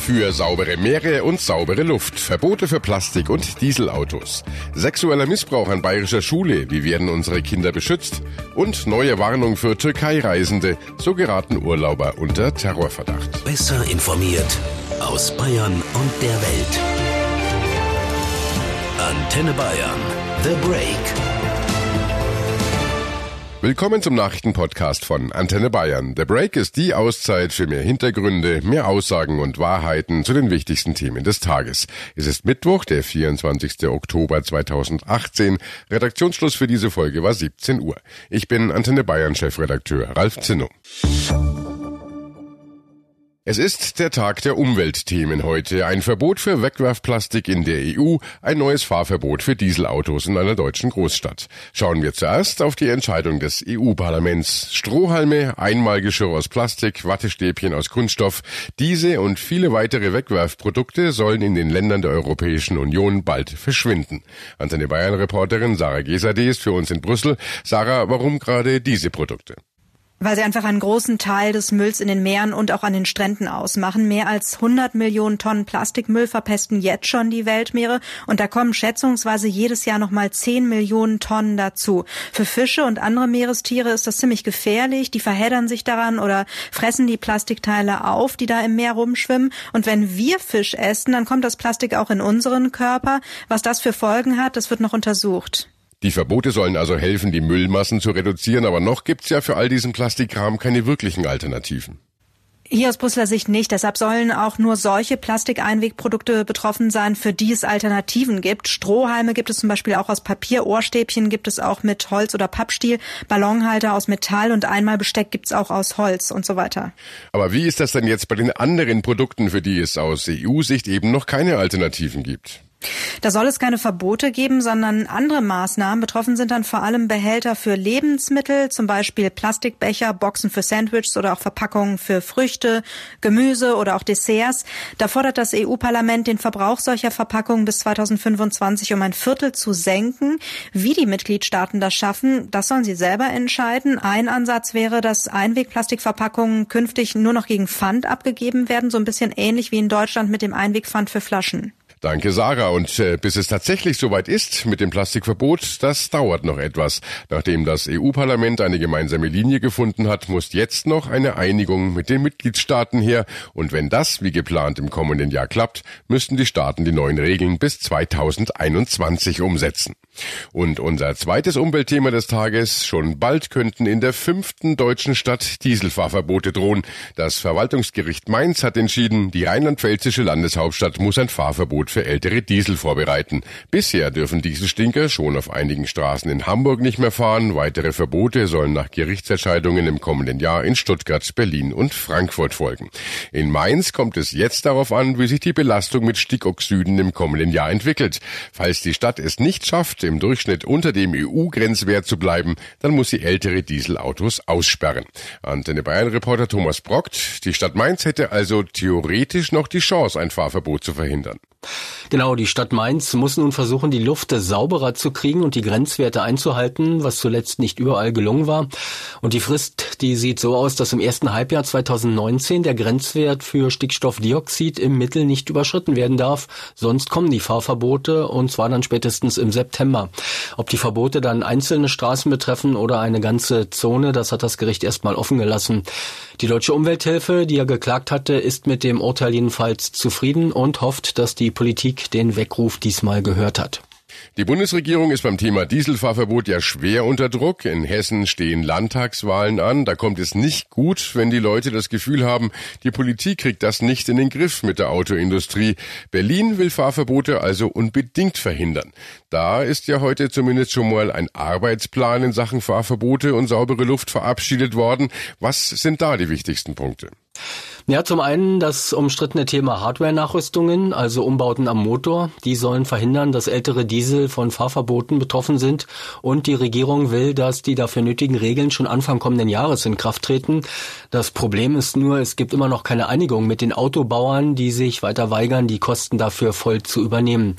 Für saubere Meere und saubere Luft. Verbote für Plastik und Dieselautos. Sexueller Missbrauch an bayerischer Schule. Wie werden unsere Kinder beschützt? Und neue Warnung für Türkei-Reisende. So geraten Urlauber unter Terrorverdacht. Besser informiert aus Bayern und der Welt. Antenne Bayern. The Break. Willkommen zum Nachrichtenpodcast von Antenne Bayern. The Break ist die Auszeit für mehr Hintergründe, mehr Aussagen und Wahrheiten zu den wichtigsten Themen des Tages. Es ist Mittwoch, der 24. Oktober 2018. Redaktionsschluss für diese Folge war 17 Uhr. Ich bin Antenne Bayern Chefredakteur Ralf Zinno. Es ist der Tag der Umweltthemen heute. Ein Verbot für Wegwerfplastik in der EU, ein neues Fahrverbot für Dieselautos in einer deutschen Großstadt. Schauen wir zuerst auf die Entscheidung des EU-Parlaments. Strohhalme, Einmalgeschirr aus Plastik, Wattestäbchen aus Kunststoff. Diese und viele weitere Wegwerfprodukte sollen in den Ländern der Europäischen Union bald verschwinden. Antenne Bayern-Reporterin Sarah Gesade ist für uns in Brüssel. Sarah, warum gerade diese Produkte? Weil sie einfach einen großen Teil des Mülls in den Meeren und auch an den Stränden ausmachen. Mehr als 100 Millionen Tonnen Plastikmüll verpesten jetzt schon die Weltmeere und da kommen schätzungsweise jedes Jahr noch mal 10 Millionen Tonnen dazu. Für Fische und andere Meerestiere ist das ziemlich gefährlich. Die verheddern sich daran oder fressen die Plastikteile auf, die da im Meer rumschwimmen. Und wenn wir Fisch essen, dann kommt das Plastik auch in unseren Körper. Was das für Folgen hat, das wird noch untersucht. Die Verbote sollen also helfen, die Müllmassen zu reduzieren, aber noch gibt's ja für all diesen Plastikkram keine wirklichen Alternativen. Hier aus Brüsseler Sicht nicht. Deshalb sollen auch nur solche Plastikeinwegprodukte betroffen sein, für die es Alternativen gibt. Strohhalme gibt es zum Beispiel auch aus Papier, Ohrstäbchen gibt es auch mit Holz oder Pappstiel, Ballonhalter aus Metall und Einmalbesteck gibt es auch aus Holz und so weiter. Aber wie ist das denn jetzt bei den anderen Produkten, für die es aus EU-Sicht eben noch keine Alternativen gibt? Da soll es keine Verbote geben, sondern andere Maßnahmen. Betroffen sind dann vor allem Behälter für Lebensmittel, zum Beispiel Plastikbecher, Boxen für Sandwiches oder auch Verpackungen für Früchte, Gemüse oder auch Desserts. Da fordert das EU-Parlament den Verbrauch solcher Verpackungen bis 2025 um ein Viertel zu senken. Wie die Mitgliedstaaten das schaffen, das sollen sie selber entscheiden. Ein Ansatz wäre, dass Einwegplastikverpackungen künftig nur noch gegen Pfand abgegeben werden, so ein bisschen ähnlich wie in Deutschland mit dem Einwegpfand für Flaschen. Danke, Sarah. Und äh, bis es tatsächlich soweit ist mit dem Plastikverbot, das dauert noch etwas. Nachdem das EU-Parlament eine gemeinsame Linie gefunden hat, muss jetzt noch eine Einigung mit den Mitgliedstaaten her. Und wenn das wie geplant im kommenden Jahr klappt, müssten die Staaten die neuen Regeln bis 2021 umsetzen. Und unser zweites Umweltthema des Tages, schon bald könnten in der fünften deutschen Stadt Dieselfahrverbote drohen. Das Verwaltungsgericht Mainz hat entschieden, die rheinland-pfälzische Landeshauptstadt muss ein Fahrverbot für ältere Diesel vorbereiten. Bisher dürfen Dieselstinker schon auf einigen Straßen in Hamburg nicht mehr fahren. Weitere Verbote sollen nach Gerichtsentscheidungen im kommenden Jahr in Stuttgart, Berlin und Frankfurt folgen. In Mainz kommt es jetzt darauf an, wie sich die Belastung mit Stickoxiden im kommenden Jahr entwickelt. Falls die Stadt es nicht schafft, im Durchschnitt unter dem EU-Grenzwert zu bleiben, dann muss sie ältere Dieselautos aussperren. Antenne Bayern-Reporter Thomas Brockt. Die Stadt Mainz hätte also theoretisch noch die Chance, ein Fahrverbot zu verhindern. Genau, die Stadt Mainz muss nun versuchen, die Luft sauberer zu kriegen und die Grenzwerte einzuhalten, was zuletzt nicht überall gelungen war. Und die Frist, die sieht so aus, dass im ersten Halbjahr 2019 der Grenzwert für Stickstoffdioxid im Mittel nicht überschritten werden darf. Sonst kommen die Fahrverbote und zwar dann spätestens im September. Ob die Verbote dann einzelne Straßen betreffen oder eine ganze Zone, das hat das Gericht erstmal offen gelassen. Die Deutsche Umwelthilfe, die ja geklagt hatte, ist mit dem Urteil jedenfalls zufrieden und hofft, dass die Politik den Weckruf diesmal gehört hat. Die Bundesregierung ist beim Thema Dieselfahrverbot ja schwer unter Druck. In Hessen stehen Landtagswahlen an. Da kommt es nicht gut, wenn die Leute das Gefühl haben, die Politik kriegt das nicht in den Griff mit der Autoindustrie. Berlin will Fahrverbote also unbedingt verhindern. Da ist ja heute zumindest schon mal ein Arbeitsplan in Sachen Fahrverbote und saubere Luft verabschiedet worden. Was sind da die wichtigsten Punkte? Ja, zum einen das umstrittene Thema Hardware-Nachrüstungen, also Umbauten am Motor. Die sollen verhindern, dass ältere Diesel von Fahrverboten betroffen sind. Und die Regierung will, dass die dafür nötigen Regeln schon Anfang kommenden Jahres in Kraft treten. Das Problem ist nur, es gibt immer noch keine Einigung mit den Autobauern, die sich weiter weigern, die Kosten dafür voll zu übernehmen.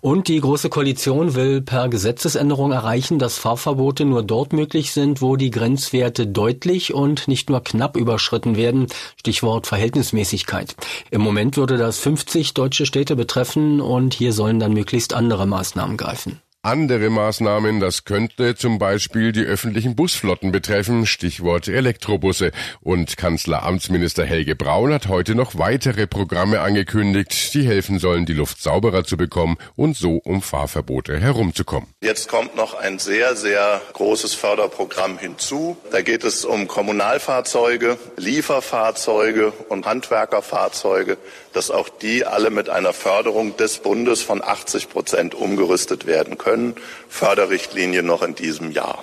Und die Große Koalition will per Gesetzesänderung erreichen, dass Fahrverbote nur dort möglich sind, wo die Grenzwerte deutlich und nicht nur knapp überschritten werden. Stichwort Verhältnismäßigkeit. Im Moment würde das 50 deutsche Städte betreffen und hier sollen dann möglichst andere Maßnahmen greifen. Andere Maßnahmen, das könnte zum Beispiel die öffentlichen Busflotten betreffen, Stichwort Elektrobusse. Und Kanzleramtsminister Helge Braun hat heute noch weitere Programme angekündigt, die helfen sollen, die Luft sauberer zu bekommen und so um Fahrverbote herumzukommen. Jetzt kommt noch ein sehr, sehr großes Förderprogramm hinzu. Da geht es um Kommunalfahrzeuge, Lieferfahrzeuge und Handwerkerfahrzeuge, dass auch die alle mit einer Förderung des Bundes von 80 Prozent umgerüstet werden können können. Förderrichtlinie noch in diesem Jahr.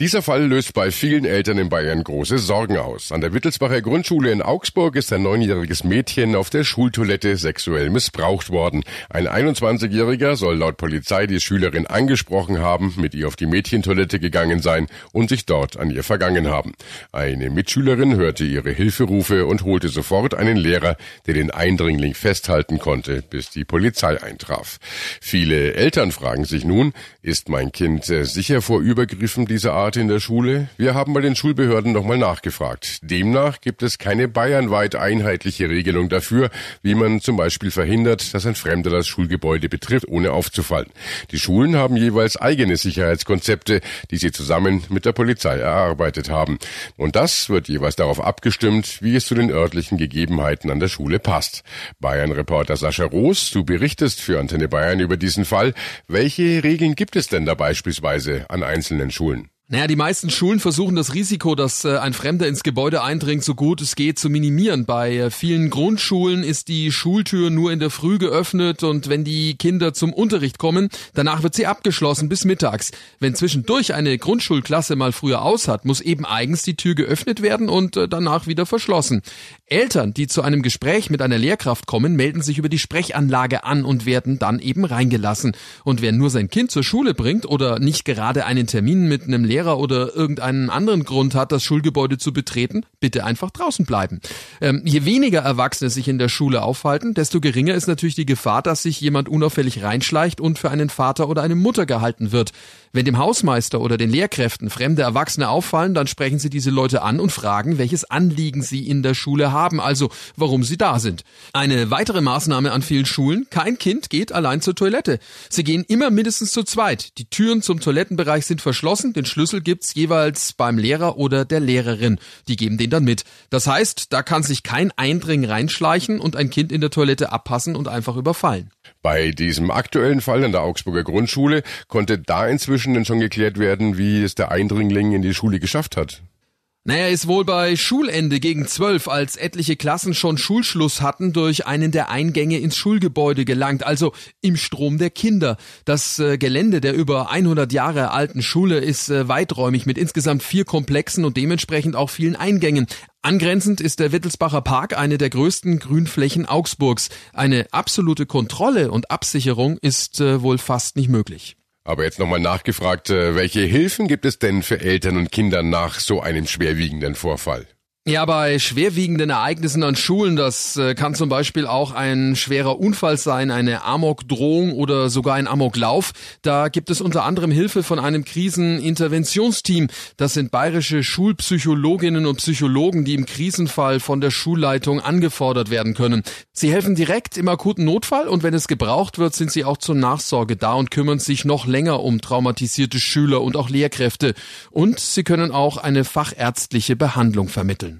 Dieser Fall löst bei vielen Eltern in Bayern große Sorgen aus. An der Wittelsbacher Grundschule in Augsburg ist ein neunjähriges Mädchen auf der Schultoilette sexuell missbraucht worden. Ein 21-Jähriger soll laut Polizei die Schülerin angesprochen haben, mit ihr auf die Mädchentoilette gegangen sein und sich dort an ihr vergangen haben. Eine Mitschülerin hörte ihre Hilferufe und holte sofort einen Lehrer, der den Eindringling festhalten konnte, bis die Polizei eintraf. Viele Eltern fragen sich nun, ist mein Kind sicher vor Übergriffen dieser Art in der Schule? Wir haben bei den Schulbehörden nochmal nachgefragt. Demnach gibt es keine bayernweit einheitliche Regelung dafür, wie man zum Beispiel verhindert, dass ein Fremder das Schulgebäude betritt, ohne aufzufallen. Die Schulen haben jeweils eigene Sicherheitskonzepte, die sie zusammen mit der Polizei erarbeitet haben. Und das wird jeweils darauf abgestimmt, wie es zu den örtlichen Gegebenheiten an der Schule passt. Bayern-Reporter Sascha Roos, du berichtest für Antenne Bayern über diesen Fall. Welche Regeln gibt es denn da beispielsweise an einzelnen Schulen? Naja, die meisten Schulen versuchen das Risiko, dass äh, ein Fremder ins Gebäude eindringt, so gut es geht, zu minimieren. Bei äh, vielen Grundschulen ist die Schultür nur in der Früh geöffnet und wenn die Kinder zum Unterricht kommen, danach wird sie abgeschlossen bis mittags. Wenn zwischendurch eine Grundschulklasse mal früher aus hat, muss eben eigens die Tür geöffnet werden und äh, danach wieder verschlossen. Eltern, die zu einem Gespräch mit einer Lehrkraft kommen, melden sich über die Sprechanlage an und werden dann eben reingelassen. Und wer nur sein Kind zur Schule bringt oder nicht gerade einen Termin mit einem Lehrer Lehrer oder irgendeinen anderen Grund hat, das Schulgebäude zu betreten, bitte einfach draußen bleiben. Ähm, je weniger Erwachsene sich in der Schule aufhalten, desto geringer ist natürlich die Gefahr, dass sich jemand unauffällig reinschleicht und für einen Vater oder eine Mutter gehalten wird. Wenn dem Hausmeister oder den Lehrkräften fremde Erwachsene auffallen, dann sprechen sie diese Leute an und fragen, welches Anliegen sie in der Schule haben, also warum sie da sind. Eine weitere Maßnahme an vielen Schulen, kein Kind geht allein zur Toilette. Sie gehen immer mindestens zu zweit. Die Türen zum Toilettenbereich sind verschlossen, den Schlüssel gibt's jeweils beim Lehrer oder der Lehrerin. Die geben den dann mit. Das heißt, da kann sich kein Eindring reinschleichen und ein Kind in der Toilette abpassen und einfach überfallen. Bei diesem aktuellen Fall in der Augsburger Grundschule konnte da inzwischen schon geklärt werden, wie es der Eindringling in die Schule geschafft hat. Naja, ist wohl bei Schulende gegen zwölf, als etliche Klassen schon Schulschluss hatten, durch einen der Eingänge ins Schulgebäude gelangt, also im Strom der Kinder. Das äh, Gelände der über 100 Jahre alten Schule ist äh, weiträumig mit insgesamt vier Komplexen und dementsprechend auch vielen Eingängen. Angrenzend ist der Wittelsbacher Park eine der größten Grünflächen Augsburgs. Eine absolute Kontrolle und Absicherung ist äh, wohl fast nicht möglich. Aber jetzt nochmal nachgefragt, äh, welche Hilfen gibt es denn für Eltern und Kinder nach so einem schwerwiegenden Vorfall? Ja, bei schwerwiegenden Ereignissen an Schulen, das äh, kann zum Beispiel auch ein schwerer Unfall sein, eine Amokdrohung oder sogar ein Amoklauf. Da gibt es unter anderem Hilfe von einem Kriseninterventionsteam. Das sind bayerische Schulpsychologinnen und Psychologen, die im Krisenfall von der Schulleitung angefordert werden können. Sie helfen direkt im akuten Notfall und wenn es gebraucht wird, sind sie auch zur Nachsorge da und kümmern sich noch länger um traumatisierte Schüler und auch Lehrkräfte. Und sie können auch eine fachärztliche Behandlung vermitteln.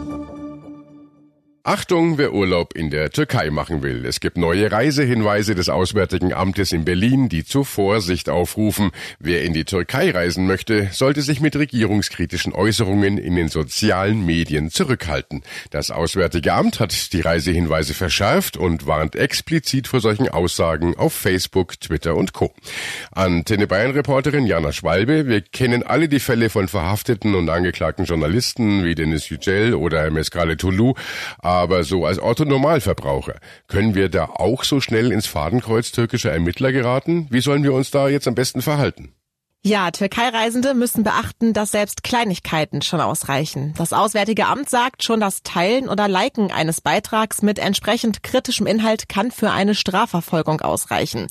Achtung, wer Urlaub in der Türkei machen will. Es gibt neue Reisehinweise des Auswärtigen Amtes in Berlin, die zur Vorsicht aufrufen. Wer in die Türkei reisen möchte, sollte sich mit regierungskritischen Äußerungen in den sozialen Medien zurückhalten. Das Auswärtige Amt hat die Reisehinweise verschärft und warnt explizit vor solchen Aussagen auf Facebook, Twitter und Co. Antenne Bayern Reporterin Jana Schwalbe, wir kennen alle die Fälle von verhafteten und angeklagten Journalisten wie Denis Yücel oder Mescale Toulou. Aber so als Autonormalverbraucher, können wir da auch so schnell ins Fadenkreuz türkischer Ermittler geraten? Wie sollen wir uns da jetzt am besten verhalten? Ja, Türkei-Reisende müssen beachten, dass selbst Kleinigkeiten schon ausreichen. Das Auswärtige Amt sagt schon, das Teilen oder Liken eines Beitrags mit entsprechend kritischem Inhalt kann für eine Strafverfolgung ausreichen.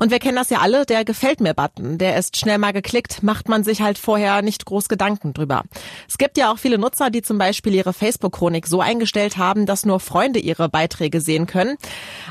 Und wir kennen das ja alle, der Gefällt mir-Button, der ist schnell mal geklickt, macht man sich halt vorher nicht groß Gedanken drüber. Es gibt ja auch viele Nutzer, die zum Beispiel ihre Facebook-Chronik so eingestellt haben, dass nur Freunde ihre Beiträge sehen können.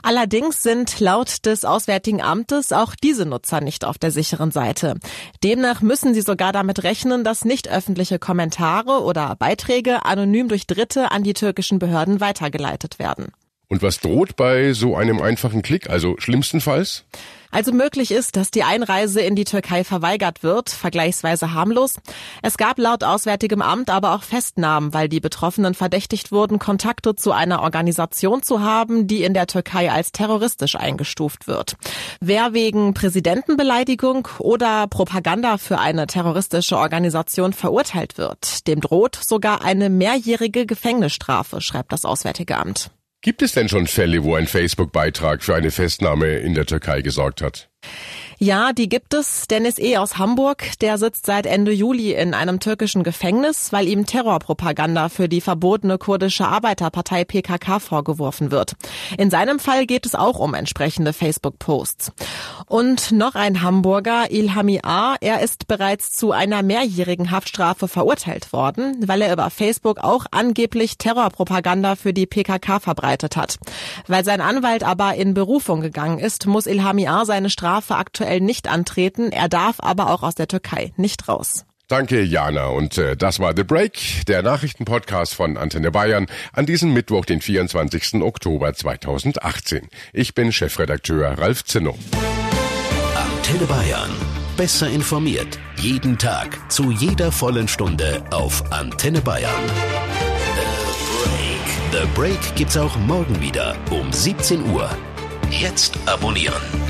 Allerdings sind laut des Auswärtigen Amtes auch diese Nutzer nicht auf der sicheren Seite. Demnach müssen sie sogar damit rechnen, dass nicht öffentliche Kommentare oder Beiträge anonym durch Dritte an die türkischen Behörden weitergeleitet werden. Und was droht bei so einem einfachen Klick, also schlimmstenfalls? Also möglich ist, dass die Einreise in die Türkei verweigert wird, vergleichsweise harmlos. Es gab laut Auswärtigem Amt aber auch Festnahmen, weil die Betroffenen verdächtigt wurden, Kontakte zu einer Organisation zu haben, die in der Türkei als terroristisch eingestuft wird. Wer wegen Präsidentenbeleidigung oder Propaganda für eine terroristische Organisation verurteilt wird, dem droht sogar eine mehrjährige Gefängnisstrafe, schreibt das Auswärtige Amt. Gibt es denn schon Fälle, wo ein Facebook-Beitrag für eine Festnahme in der Türkei gesorgt hat? Ja, die gibt es. Dennis E. aus Hamburg, der sitzt seit Ende Juli in einem türkischen Gefängnis, weil ihm Terrorpropaganda für die verbotene kurdische Arbeiterpartei PKK vorgeworfen wird. In seinem Fall geht es auch um entsprechende Facebook-Posts. Und noch ein Hamburger, Ilhami A., er ist bereits zu einer mehrjährigen Haftstrafe verurteilt worden, weil er über Facebook auch angeblich Terrorpropaganda für die PKK verbreitet hat. Weil sein Anwalt aber in Berufung gegangen ist, muss Ilhami A. seine Strafe aktuell aktuell nicht antreten. Er darf aber auch aus der Türkei nicht raus. Danke, Jana. Und äh, das war The Break, der Nachrichtenpodcast von Antenne Bayern an diesem Mittwoch, den 24. Oktober 2018. Ich bin Chefredakteur Ralf Zinno. Antenne Bayern. Besser informiert. Jeden Tag. Zu jeder vollen Stunde auf Antenne Bayern. The Break. The Break gibt's auch morgen wieder um 17 Uhr. Jetzt abonnieren.